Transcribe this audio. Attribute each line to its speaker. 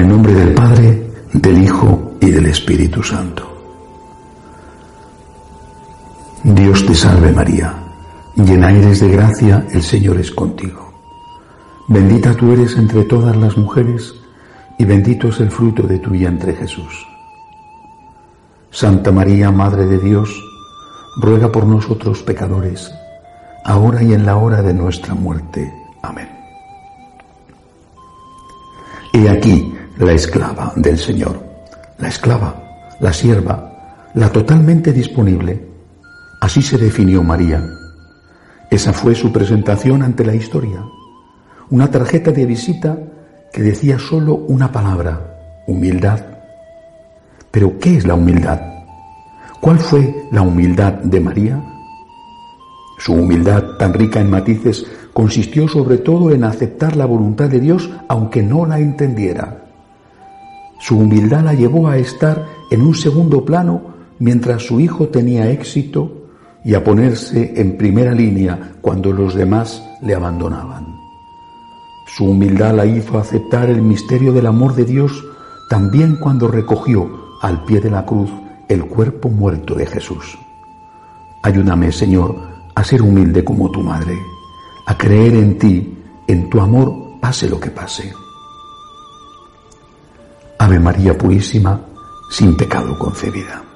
Speaker 1: el nombre del Padre, del Hijo y del Espíritu Santo. Dios te salve María, llena eres de gracia, el Señor es contigo. Bendita tú eres entre todas las mujeres y bendito es el fruto de tu vientre Jesús. Santa María, Madre de Dios, ruega por nosotros pecadores, ahora y en la hora de nuestra muerte. Amén. He aquí la esclava del Señor, la esclava, la sierva, la totalmente disponible. Así se definió María. Esa fue su presentación ante la historia, una tarjeta de visita que decía solo una palabra, humildad. Pero ¿qué es la humildad? ¿Cuál fue la humildad de María? Su humildad, tan rica en matices, consistió sobre todo en aceptar la voluntad de Dios aunque no la entendiera. Su humildad la llevó a estar en un segundo plano mientras su hijo tenía éxito y a ponerse en primera línea cuando los demás le abandonaban. Su humildad la hizo aceptar el misterio del amor de Dios también cuando recogió al pie de la cruz el cuerpo muerto de Jesús. Ayúdame, Señor, a ser humilde como tu madre, a creer en ti, en tu amor, pase lo que pase. Ave María Purísima, sin pecado concebida.